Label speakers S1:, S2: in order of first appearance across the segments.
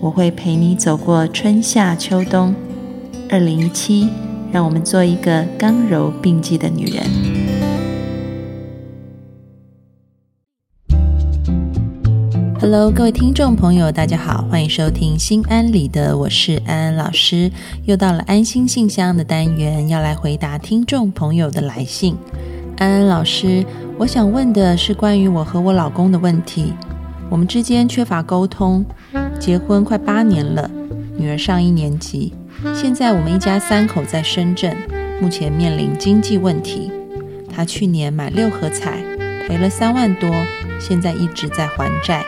S1: 我会陪你走过春夏秋冬。二零一七，让我们做一个刚柔并济的女人。Hello，各位听众朋友，大家好，欢迎收听《心安理得》，我是安安老师。又到了安心信箱的单元，要来回答听众朋友的来信。安安老师，我想问的是关于我和我老公的问题。我们之间缺乏沟通，结婚快八年了，女儿上一年级。现在我们一家三口在深圳，目前面临经济问题。他去年买六合彩赔了三万多，现在一直在还债，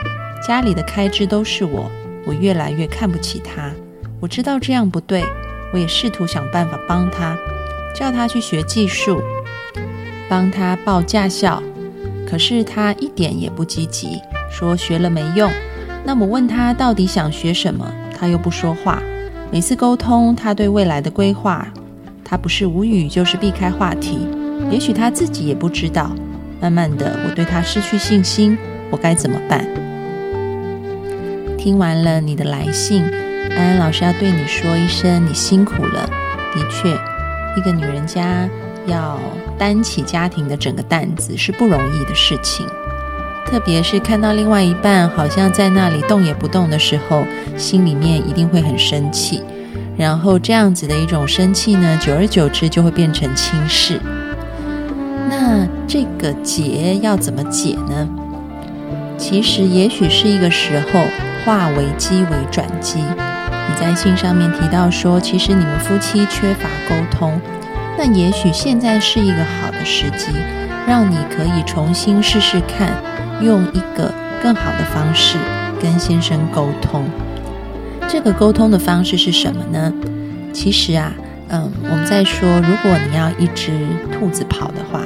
S1: 家里的开支都是我，我越来越看不起他。我知道这样不对，我也试图想办法帮他，叫他去学技术。帮他报驾校，可是他一点也不积极，说学了没用。那么问他到底想学什么，他又不说话。每次沟通他对未来的规划，他不是无语就是避开话题。也许他自己也不知道。慢慢的，我对他失去信心，我该怎么办？听完了你的来信，安安老师要对你说一声，你辛苦了。的确，一个女人家。要担起家庭的整个担子是不容易的事情，特别是看到另外一半好像在那里动也不动的时候，心里面一定会很生气。然后这样子的一种生气呢，久而久之就会变成轻视。那这个结要怎么解呢？其实也许是一个时候化危机为转机。你在信上面提到说，其实你们夫妻缺乏沟通。那也许现在是一个好的时机，让你可以重新试试看，用一个更好的方式跟先生沟通。这个沟通的方式是什么呢？其实啊，嗯，我们在说，如果你要一只兔子跑的话，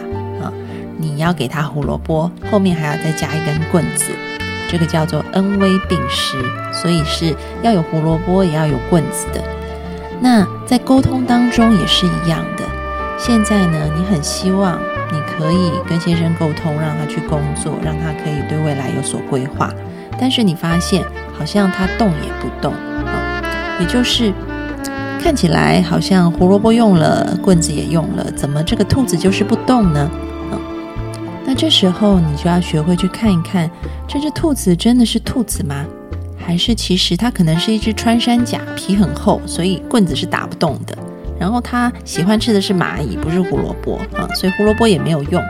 S1: 啊，你要给它胡萝卜，后面还要再加一根棍子，这个叫做恩威并施，所以是要有胡萝卜，也要有棍子的。那在沟通当中也是一样的。现在呢，你很希望你可以跟先生沟通，让他去工作，让他可以对未来有所规划。但是你发现好像他动也不动啊，也就是看起来好像胡萝卜用了，棍子也用了，怎么这个兔子就是不动呢？那这时候你就要学会去看一看，这只兔子真的是兔子吗？还是其实它可能是一只穿山甲，皮很厚，所以棍子是打不动的。然后他喜欢吃的是蚂蚁，不是胡萝卜啊，所以胡萝卜也没有用。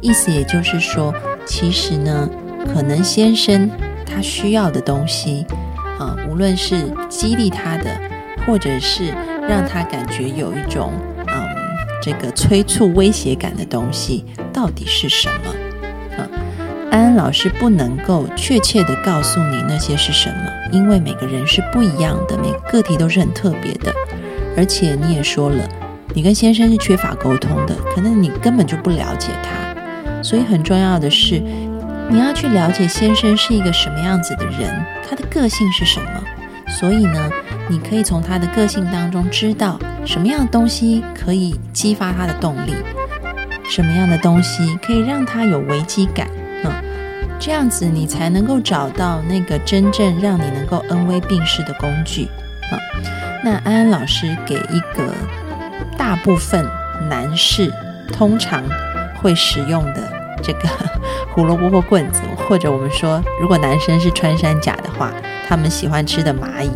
S1: 意思也就是说，其实呢，可能先生他需要的东西啊，无论是激励他的，或者是让他感觉有一种嗯这个催促威胁感的东西，到底是什么啊？安安老师不能够确切的告诉你那些是什么，因为每个人是不一样的，每个个体都是很特别的。而且你也说了，你跟先生是缺乏沟通的，可能你根本就不了解他。所以很重要的是，你要去了解先生是一个什么样子的人，他的个性是什么。所以呢，你可以从他的个性当中知道什么样的东西可以激发他的动力，什么样的东西可以让他有危机感。嗯，这样子你才能够找到那个真正让你能够恩威并施的工具。啊。那安安老师给一个大部分男士通常会使用的这个胡萝卜或棍子，或者我们说，如果男生是穿山甲的话，他们喜欢吃的蚂蚁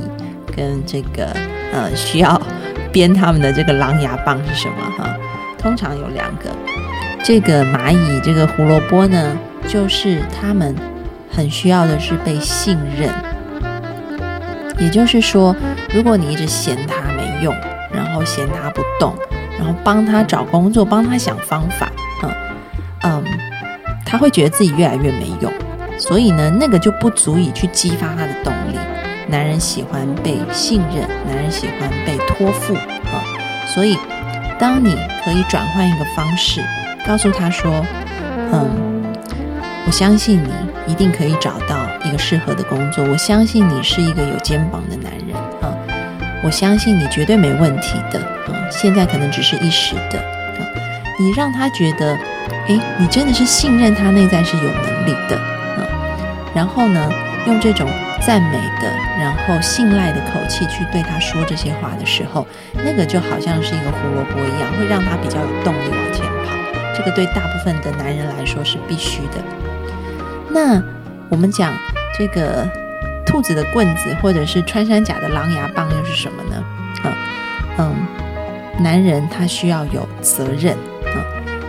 S1: 跟这个呃需要编他们的这个狼牙棒是什么哈？通常有两个，这个蚂蚁这个胡萝卜呢，就是他们很需要的是被信任。也就是说，如果你一直嫌他没用，然后嫌他不动，然后帮他找工作，帮他想方法，嗯嗯，他会觉得自己越来越没用，所以呢，那个就不足以去激发他的动力。男人喜欢被信任，男人喜欢被托付啊。所以，当你可以转换一个方式，告诉他说：“嗯，我相信你一定可以找到适合的工作。我相信你是一个有肩膀的男人啊。我相信你绝对没问题的啊。现在可能只是一时的啊。你让他觉得，诶，你真的是信任他内在是有能力的啊。然后呢，用这种。”赞美的，然后信赖的口气去对他说这些话的时候，那个就好像是一个胡萝卜一样，会让他比较有动力往前跑。这个对大部分的男人来说是必须的。那我们讲这个兔子的棍子，或者是穿山甲的狼牙棒，又是什么呢？啊，嗯，男人他需要有责任啊。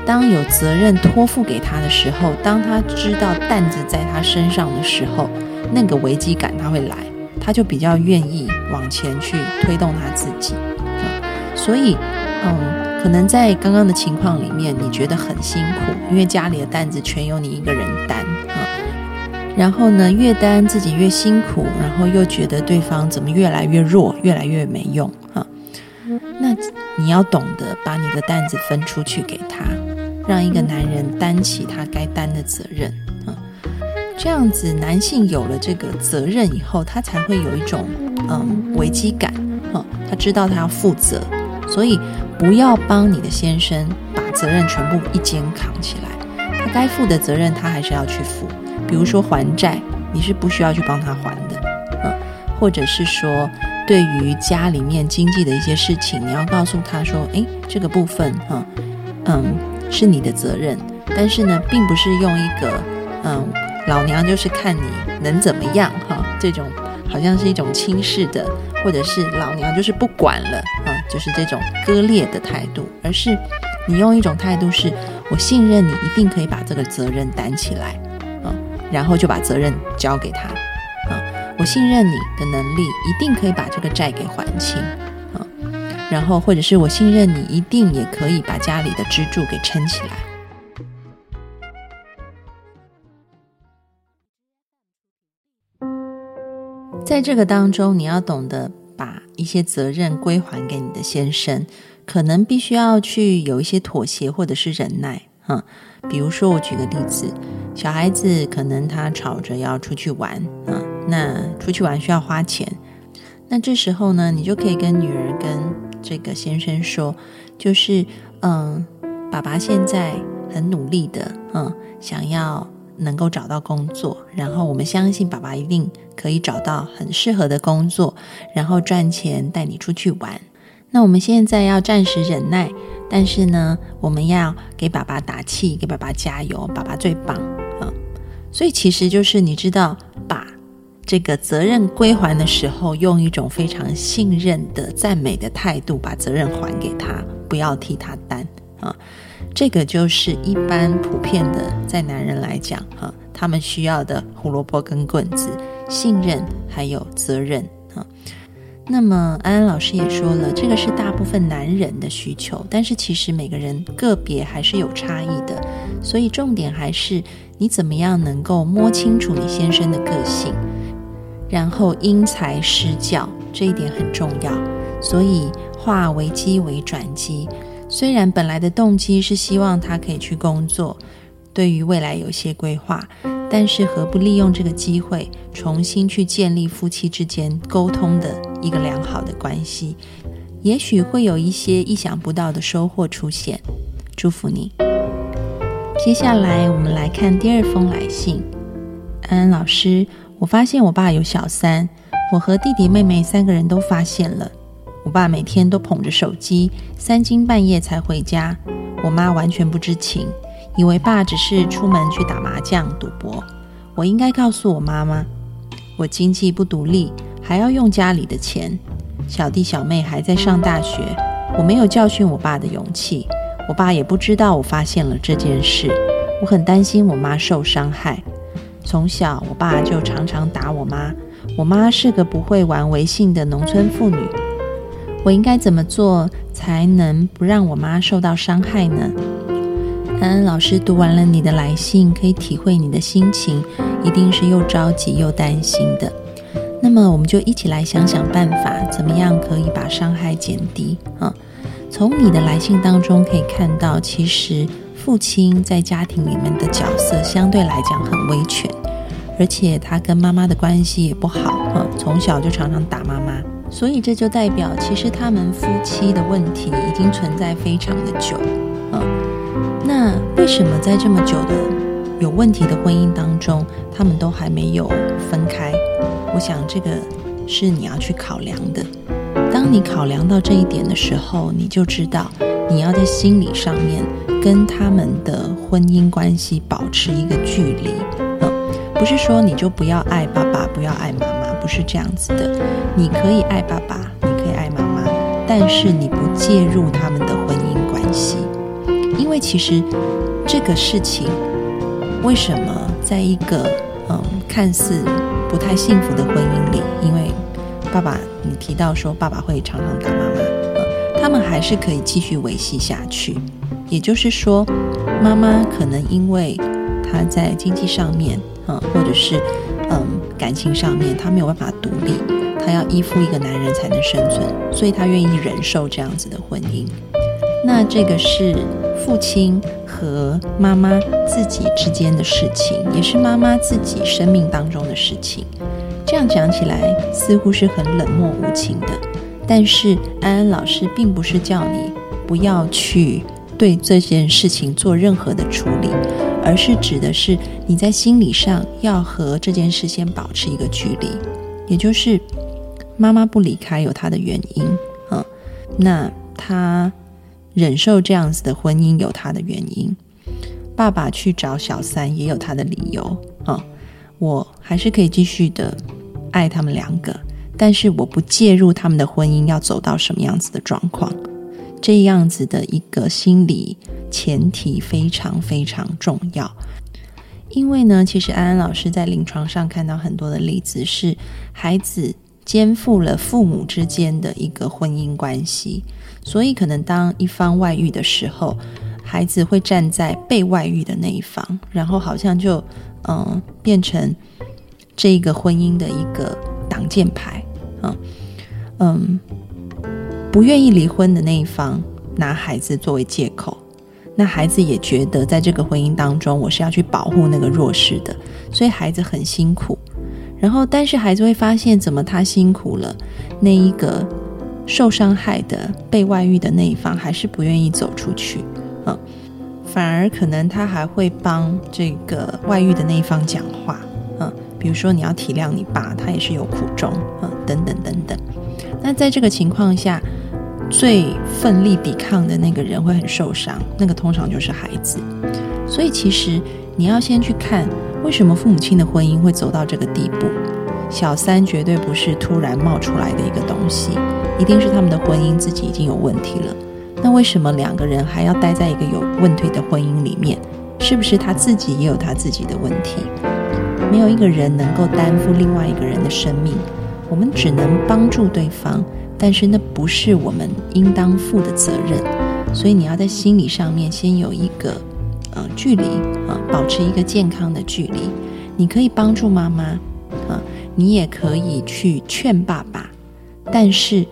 S1: 当有责任托付给他的时候，当他知道担子在他身上的时候。那个危机感他会来，他就比较愿意往前去推动他自己。所以，嗯，可能在刚刚的情况里面，你觉得很辛苦，因为家里的担子全由你一个人担啊。然后呢，越担自己越辛苦，然后又觉得对方怎么越来越弱，越来越没用啊。那你要懂得把你的担子分出去给他，让一个男人担起他该担的责任啊。这样子，男性有了这个责任以后，他才会有一种嗯危机感啊，他知道他要负责，所以不要帮你的先生把责任全部一肩扛起来，该负的责任他还是要去负，比如说还债，你是不需要去帮他还的，嗯，或者是说对于家里面经济的一些事情，你要告诉他说，诶，这个部分哈，嗯，是你的责任，但是呢，并不是用一个嗯。老娘就是看你能怎么样哈，这种好像是一种轻视的，或者是老娘就是不管了啊，就是这种割裂的态度，而是你用一种态度是，我信任你一定可以把这个责任担起来啊，然后就把责任交给他啊，我信任你的能力一定可以把这个债给还清啊，然后或者是我信任你一定也可以把家里的支柱给撑起来。在这个当中，你要懂得把一些责任归还给你的先生，可能必须要去有一些妥协或者是忍耐，哈。比如说，我举个例子，小孩子可能他吵着要出去玩，啊，那出去玩需要花钱，那这时候呢，你就可以跟女儿跟这个先生说，就是，嗯，爸爸现在很努力的，嗯，想要。能够找到工作，然后我们相信爸爸一定可以找到很适合的工作，然后赚钱带你出去玩。那我们现在要暂时忍耐，但是呢，我们要给爸爸打气，给爸爸加油，爸爸最棒啊！所以其实就是你知道，把这个责任归还的时候，用一种非常信任的赞美的态度，把责任还给他，不要替他担啊。这个就是一般普遍的，在男人来讲，哈，他们需要的胡萝卜跟棍子，信任还有责任，那么安安老师也说了，这个是大部分男人的需求，但是其实每个人个别还是有差异的，所以重点还是你怎么样能够摸清楚你先生的个性，然后因材施教，这一点很重要。所以化危机为转机。虽然本来的动机是希望他可以去工作，对于未来有些规划，但是何不利用这个机会，重新去建立夫妻之间沟通的一个良好的关系？也许会有一些意想不到的收获出现。祝福你。接下来我们来看第二封来信。安安老师，我发现我爸有小三，我和弟弟妹妹三个人都发现了。我爸每天都捧着手机，三更半夜才回家。我妈完全不知情，以为爸只是出门去打麻将、赌博。我应该告诉我妈妈？我经济不独立，还要用家里的钱。小弟小妹还在上大学，我没有教训我爸的勇气。我爸也不知道我发现了这件事。我很担心我妈受伤害。从小，我爸就常常打我妈。我妈是个不会玩微信的农村妇女。我应该怎么做才能不让我妈受到伤害呢？安安老师读完了你的来信，可以体会你的心情，一定是又着急又担心的。那么我们就一起来想想办法，怎么样可以把伤害减低啊？从你的来信当中可以看到，其实父亲在家庭里面的角色相对来讲很威权，而且他跟妈妈的关系也不好啊，从小就常常打妈妈，所以这就代表其实他们夫妻的问题已经存在非常的久。那为什么在这么久的有问题的婚姻当中，他们都还没有分开？我想这个是你要去考量的。当你考量到这一点的时候，你就知道你要在心理上面跟他们的婚姻关系保持一个距离。嗯，不是说你就不要爱爸爸，不要爱妈妈，不是这样子的。你可以爱爸爸，你可以爱妈妈，但是你不介入他们，其实这个事情为什么在一个嗯看似。不太幸福的婚姻里，因为爸爸，你提到说爸爸会常常打妈妈，嗯，他们还是可以继续维系下去。也就是说，妈妈可能因为她在经济上面，嗯，或者是嗯感情上面，她没有办法独立，她要依附一个男人才能生存，所以她愿意忍受这样子的婚姻。那这个是父亲。和妈妈自己之间的事情，也是妈妈自己生命当中的事情。这样讲起来似乎是很冷漠无情的，但是安安老师并不是叫你不要去对这件事情做任何的处理，而是指的是你在心理上要和这件事先保持一个距离，也就是妈妈不离开有她的原因嗯，那她。忍受这样子的婚姻有他的原因，爸爸去找小三也有他的理由啊。我还是可以继续的爱他们两个，但是我不介入他们的婚姻要走到什么样子的状况，这样子的一个心理前提非常非常重要。因为呢，其实安安老师在临床上看到很多的例子是孩子。肩负了父母之间的一个婚姻关系，所以可能当一方外遇的时候，孩子会站在被外遇的那一方，然后好像就嗯变成这个婚姻的一个挡箭牌啊，嗯，不愿意离婚的那一方拿孩子作为借口，那孩子也觉得在这个婚姻当中我是要去保护那个弱势的，所以孩子很辛苦。然后，但是孩子会发现，怎么他辛苦了，那一个受伤害的、被外遇的那一方还是不愿意走出去，嗯，反而可能他还会帮这个外遇的那一方讲话，嗯，比如说你要体谅你爸，他也是有苦衷，嗯，等等等等。那在这个情况下，最奋力抵抗的那个人会很受伤，那个通常就是孩子。所以其实你要先去看。为什么父母亲的婚姻会走到这个地步？小三绝对不是突然冒出来的一个东西，一定是他们的婚姻自己已经有问题了。那为什么两个人还要待在一个有问题的婚姻里面？是不是他自己也有他自己的问题？没有一个人能够担负另外一个人的生命，我们只能帮助对方，但是那不是我们应当负的责任。所以你要在心理上面先有一个。呃，距离啊，保持一个健康的距离。你可以帮助妈妈啊，你也可以去劝爸爸。但是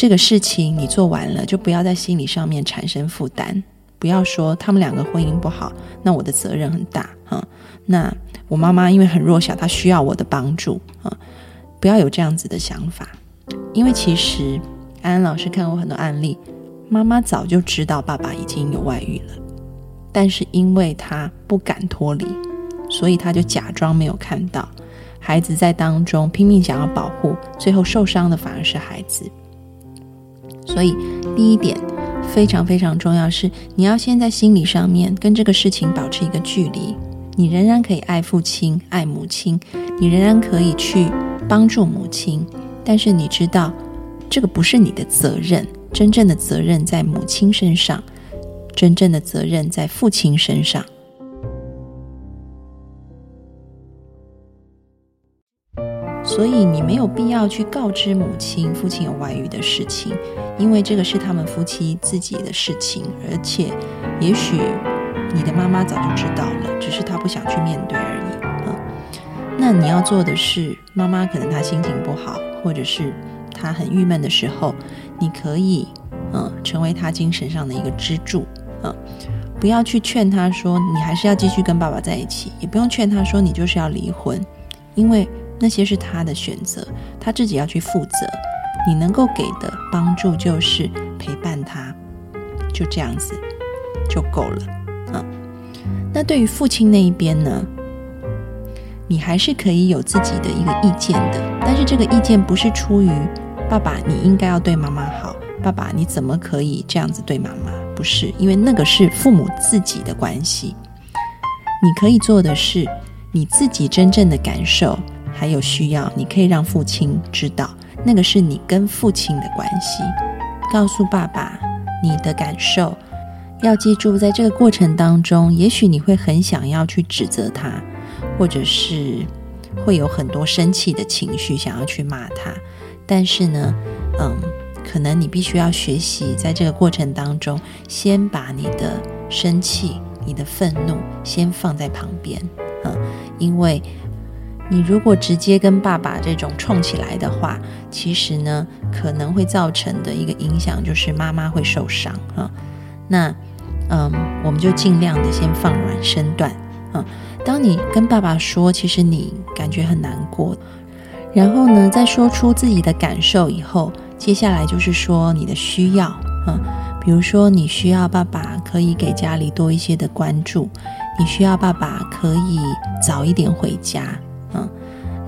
S1: 这个事情你做完了，就不要在心理上面产生负担。不要说他们两个婚姻不好，那我的责任很大啊。那我妈妈因为很弱小，她需要我的帮助啊。不要有这样子的想法，因为其实安安老师看过很多案例，妈妈早就知道爸爸已经有外遇了。但是因为她不敢脱离，所以她就假装没有看到。孩子在当中拼命想要保护，最后受伤的反而是孩子。所以第一点非常非常重要是，你要先在心理上面跟这个事情保持一个距离。你仍然可以爱父亲、爱母亲，你仍然可以去帮助母亲，但是你知道这个不是你的责任，真正的责任在母亲身上。真正的责任在父亲身上，所以你没有必要去告知母亲父亲有外遇的事情，因为这个是他们夫妻自己的事情，而且也许你的妈妈早就知道了，只是她不想去面对而已。嗯，那你要做的是，妈妈可能她心情不好，或者是她很郁闷的时候，你可以嗯成为她精神上的一个支柱嗯，不要去劝她说你还是要继续跟爸爸在一起，也不用劝她说你就是要离婚，因为那些是他的选择，他自己要去负责。你能够给的帮助就是陪伴他，就这样子就够了嗯。那对于父亲那一边呢？你还是可以有自己的一个意见的，但是这个意见不是出于爸爸你应该要对妈妈好，爸爸你怎么可以这样子对妈妈？不是，因为那个是父母自己的关系。你可以做的是你自己真正的感受还有需要，你可以让父亲知道，那个是你跟父亲的关系。告诉爸爸你的感受，要记住，在这个过程当中，也许你会很想要去指责他。或者是会有很多生气的情绪，想要去骂他，但是呢，嗯，可能你必须要学习，在这个过程当中，先把你的生气、你的愤怒先放在旁边，嗯，因为你如果直接跟爸爸这种冲起来的话，其实呢，可能会造成的一个影响就是妈妈会受伤，啊，那，嗯，我们就尽量的先放软身段，啊。当你跟爸爸说，其实你感觉很难过，然后呢，在说出自己的感受以后，接下来就是说你的需要，啊，比如说你需要爸爸可以给家里多一些的关注，你需要爸爸可以早一点回家，嗯，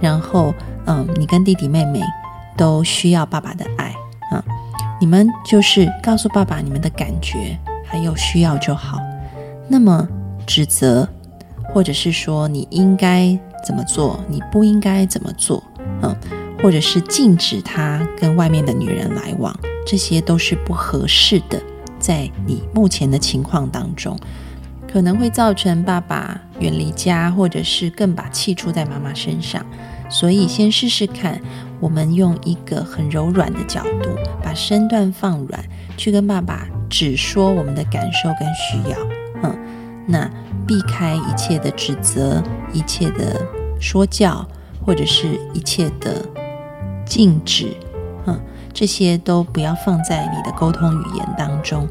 S1: 然后嗯，你跟弟弟妹妹都需要爸爸的爱，嗯，你们就是告诉爸爸你们的感觉还有需要就好，那么指责。或者是说你应该怎么做，你不应该怎么做，嗯，或者是禁止他跟外面的女人来往，这些都是不合适的。在你目前的情况当中，可能会造成爸爸远离家，或者是更把气出在妈妈身上。所以先试试看，我们用一个很柔软的角度，把身段放软，去跟爸爸只说我们的感受跟需要，嗯，那。避开一切的指责，一切的说教，或者是一切的禁止，嗯，这些都不要放在你的沟通语言当中。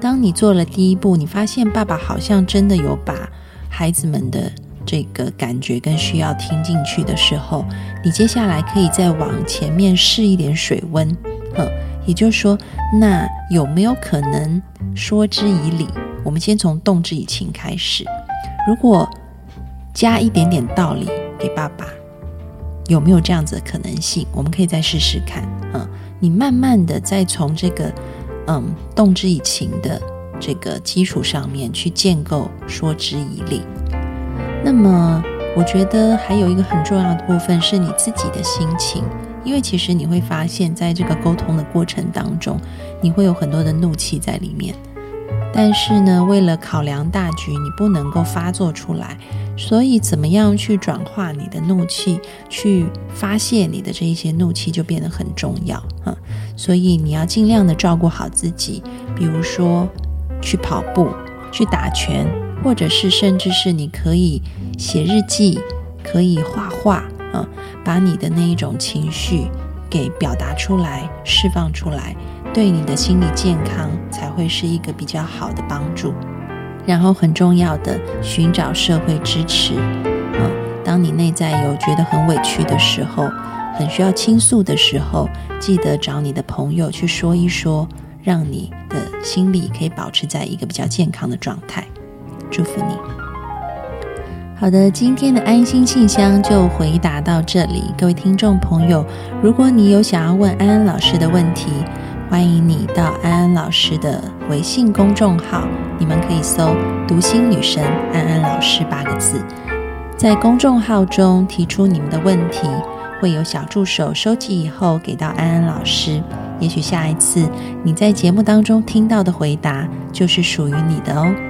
S1: 当你做了第一步，你发现爸爸好像真的有把孩子们的这个感觉跟需要听进去的时候，你接下来可以再往前面试一点水温，嗯，也就是说，那有没有可能说之以理？我们先从动之以情开始，如果加一点点道理给爸爸，有没有这样子的可能性？我们可以再试试看。嗯，你慢慢的再从这个嗯动之以情的这个基础上面去建构说之以理。那么，我觉得还有一个很重要的部分是你自己的心情，因为其实你会发现在这个沟通的过程当中，你会有很多的怒气在里面。但是呢，为了考量大局，你不能够发作出来，所以怎么样去转化你的怒气，去发泄你的这一些怒气，就变得很重要啊。所以你要尽量的照顾好自己，比如说去跑步、去打拳，或者是甚至是你可以写日记，可以画画啊，把你的那一种情绪给表达出来、释放出来。对你的心理健康才会是一个比较好的帮助，然后很重要的寻找社会支持。嗯，当你内在有觉得很委屈的时候，很需要倾诉的时候，记得找你的朋友去说一说，让你的心理可以保持在一个比较健康的状态。祝福你。好的，今天的安心信箱就回答到这里。各位听众朋友，如果你有想要问安安老师的问题，欢迎你到安安老师的微信公众号，你们可以搜“读心女神安安老师”八个字，在公众号中提出你们的问题，会有小助手收集以后给到安安老师。也许下一次你在节目当中听到的回答，就是属于你的哦。